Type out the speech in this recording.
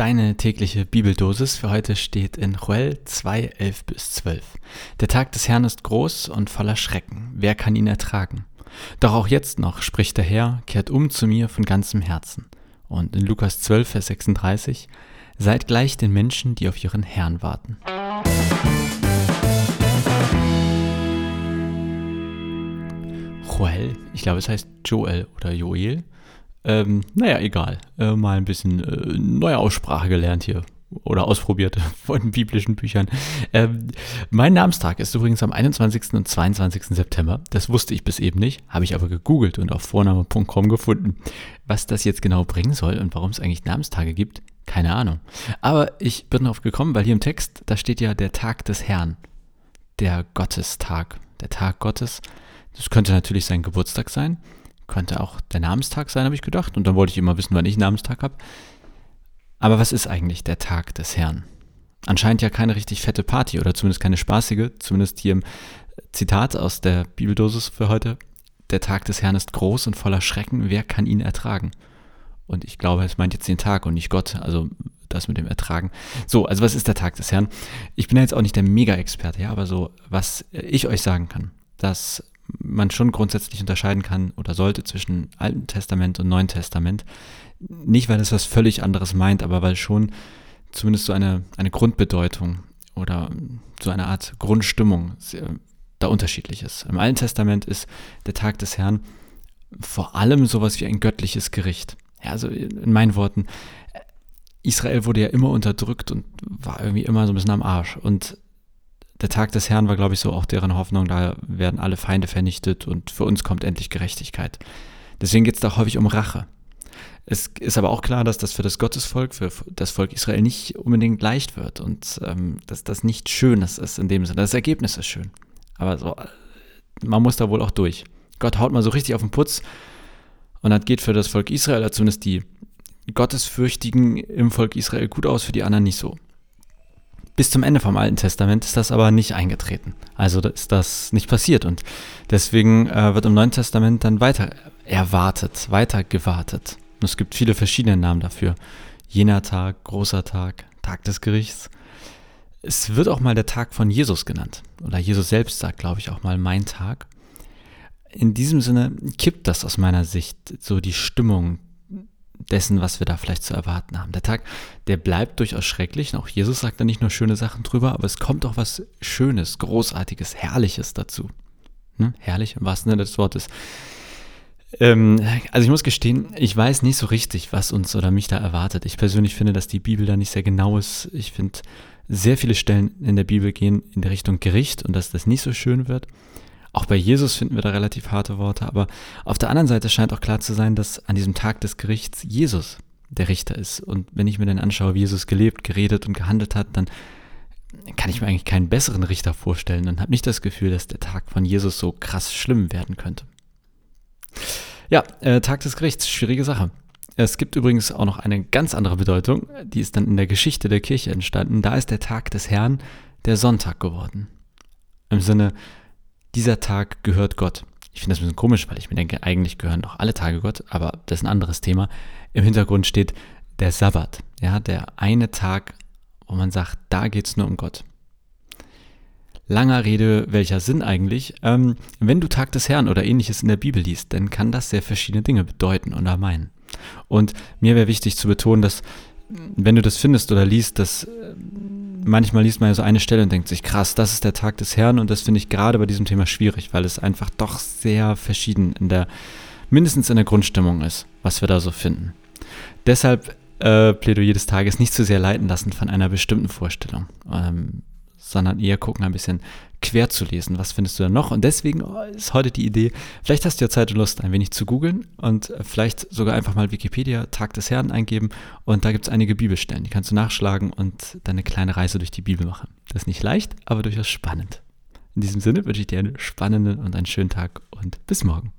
Deine tägliche Bibeldosis für heute steht in Joel 2, 11 bis 12. Der Tag des Herrn ist groß und voller Schrecken. Wer kann ihn ertragen? Doch auch jetzt noch, spricht der Herr, kehrt um zu mir von ganzem Herzen. Und in Lukas 12, Vers 36, seid gleich den Menschen, die auf ihren Herrn warten. Joel, ich glaube es heißt Joel oder Joel, ähm, naja, egal. Äh, mal ein bisschen äh, neue Aussprache gelernt hier. Oder ausprobiert von biblischen Büchern. Ähm, mein Namenstag ist übrigens am 21. und 22. September. Das wusste ich bis eben nicht, habe ich aber gegoogelt und auf vorname.com gefunden. Was das jetzt genau bringen soll und warum es eigentlich Namenstage gibt, keine Ahnung. Aber ich bin darauf gekommen, weil hier im Text, da steht ja der Tag des Herrn. Der Gottestag. Der Tag Gottes. Das könnte natürlich sein Geburtstag sein könnte auch der Namenstag sein, habe ich gedacht. Und dann wollte ich immer wissen, wann ich Namenstag habe. Aber was ist eigentlich der Tag des Herrn? Anscheinend ja keine richtig fette Party oder zumindest keine spaßige, zumindest hier im Zitat aus der Bibeldosis für heute. Der Tag des Herrn ist groß und voller Schrecken, wer kann ihn ertragen? Und ich glaube, es meint jetzt den Tag und nicht Gott, also das mit dem Ertragen. So, also was ist der Tag des Herrn? Ich bin ja jetzt auch nicht der Mega-Experte, ja, aber so, was ich euch sagen kann, dass man schon grundsätzlich unterscheiden kann oder sollte zwischen Alten Testament und Neuen Testament. Nicht, weil es was völlig anderes meint, aber weil schon zumindest so eine, eine Grundbedeutung oder so eine Art Grundstimmung da unterschiedlich ist. Im Alten Testament ist der Tag des Herrn vor allem sowas wie ein göttliches Gericht. Ja, also in meinen Worten, Israel wurde ja immer unterdrückt und war irgendwie immer so ein bisschen am Arsch. Und der Tag des Herrn war, glaube ich, so auch deren Hoffnung, da werden alle Feinde vernichtet und für uns kommt endlich Gerechtigkeit. Deswegen geht es da häufig um Rache. Es ist aber auch klar, dass das für das Gottesvolk, für das Volk Israel nicht unbedingt leicht wird und ähm, dass das nicht schön ist, ist in dem Sinne. Das Ergebnis ist schön. Aber so, man muss da wohl auch durch. Gott haut mal so richtig auf den Putz und das geht für das Volk Israel, zumindest die Gottesfürchtigen im Volk Israel gut aus, für die anderen nicht so. Bis zum Ende vom Alten Testament ist das aber nicht eingetreten. Also ist das nicht passiert und deswegen äh, wird im Neuen Testament dann weiter erwartet, weiter gewartet. Und es gibt viele verschiedene Namen dafür. Jener Tag, großer Tag, Tag des Gerichts. Es wird auch mal der Tag von Jesus genannt. Oder Jesus selbst sagt, glaube ich, auch mal mein Tag. In diesem Sinne kippt das aus meiner Sicht so die Stimmung dessen, was wir da vielleicht zu erwarten haben. Der Tag, der bleibt durchaus schrecklich. Auch Jesus sagt da nicht nur schöne Sachen drüber, aber es kommt auch was Schönes, Großartiges, Herrliches dazu. Hm? Herrlich im wahrsten Sinne des Wortes. Ähm, also ich muss gestehen, ich weiß nicht so richtig, was uns oder mich da erwartet. Ich persönlich finde, dass die Bibel da nicht sehr genau ist. Ich finde, sehr viele Stellen in der Bibel gehen in der Richtung Gericht und dass das nicht so schön wird. Auch bei Jesus finden wir da relativ harte Worte, aber auf der anderen Seite scheint auch klar zu sein, dass an diesem Tag des Gerichts Jesus der Richter ist. Und wenn ich mir dann anschaue, wie Jesus gelebt, geredet und gehandelt hat, dann kann ich mir eigentlich keinen besseren Richter vorstellen und habe nicht das Gefühl, dass der Tag von Jesus so krass schlimm werden könnte. Ja, äh, Tag des Gerichts, schwierige Sache. Es gibt übrigens auch noch eine ganz andere Bedeutung, die ist dann in der Geschichte der Kirche entstanden. Da ist der Tag des Herrn der Sonntag geworden. Im Sinne, dieser Tag gehört Gott. Ich finde das ein bisschen komisch, weil ich mir denke, eigentlich gehören doch alle Tage Gott, aber das ist ein anderes Thema. Im Hintergrund steht der Sabbat, ja, der eine Tag, wo man sagt, da geht es nur um Gott. Langer Rede, welcher Sinn eigentlich? Ähm, wenn du Tag des Herrn oder ähnliches in der Bibel liest, dann kann das sehr verschiedene Dinge bedeuten und meinen. Und mir wäre wichtig zu betonen, dass wenn du das findest oder liest, dass manchmal liest man ja so eine Stelle und denkt sich, krass, das ist der Tag des Herrn und das finde ich gerade bei diesem Thema schwierig, weil es einfach doch sehr verschieden in der, mindestens in der Grundstimmung ist, was wir da so finden. Deshalb äh, Plädoyer des Tages nicht zu sehr leiten lassen von einer bestimmten Vorstellung. Ähm, sondern eher gucken, ein bisschen quer zu lesen. Was findest du da noch? Und deswegen ist heute die Idee, vielleicht hast du ja Zeit und Lust, ein wenig zu googeln und vielleicht sogar einfach mal Wikipedia Tag des Herrn eingeben und da gibt es einige Bibelstellen, die kannst du nachschlagen und deine kleine Reise durch die Bibel machen. Das ist nicht leicht, aber durchaus spannend. In diesem Sinne wünsche ich dir einen spannenden und einen schönen Tag und bis morgen.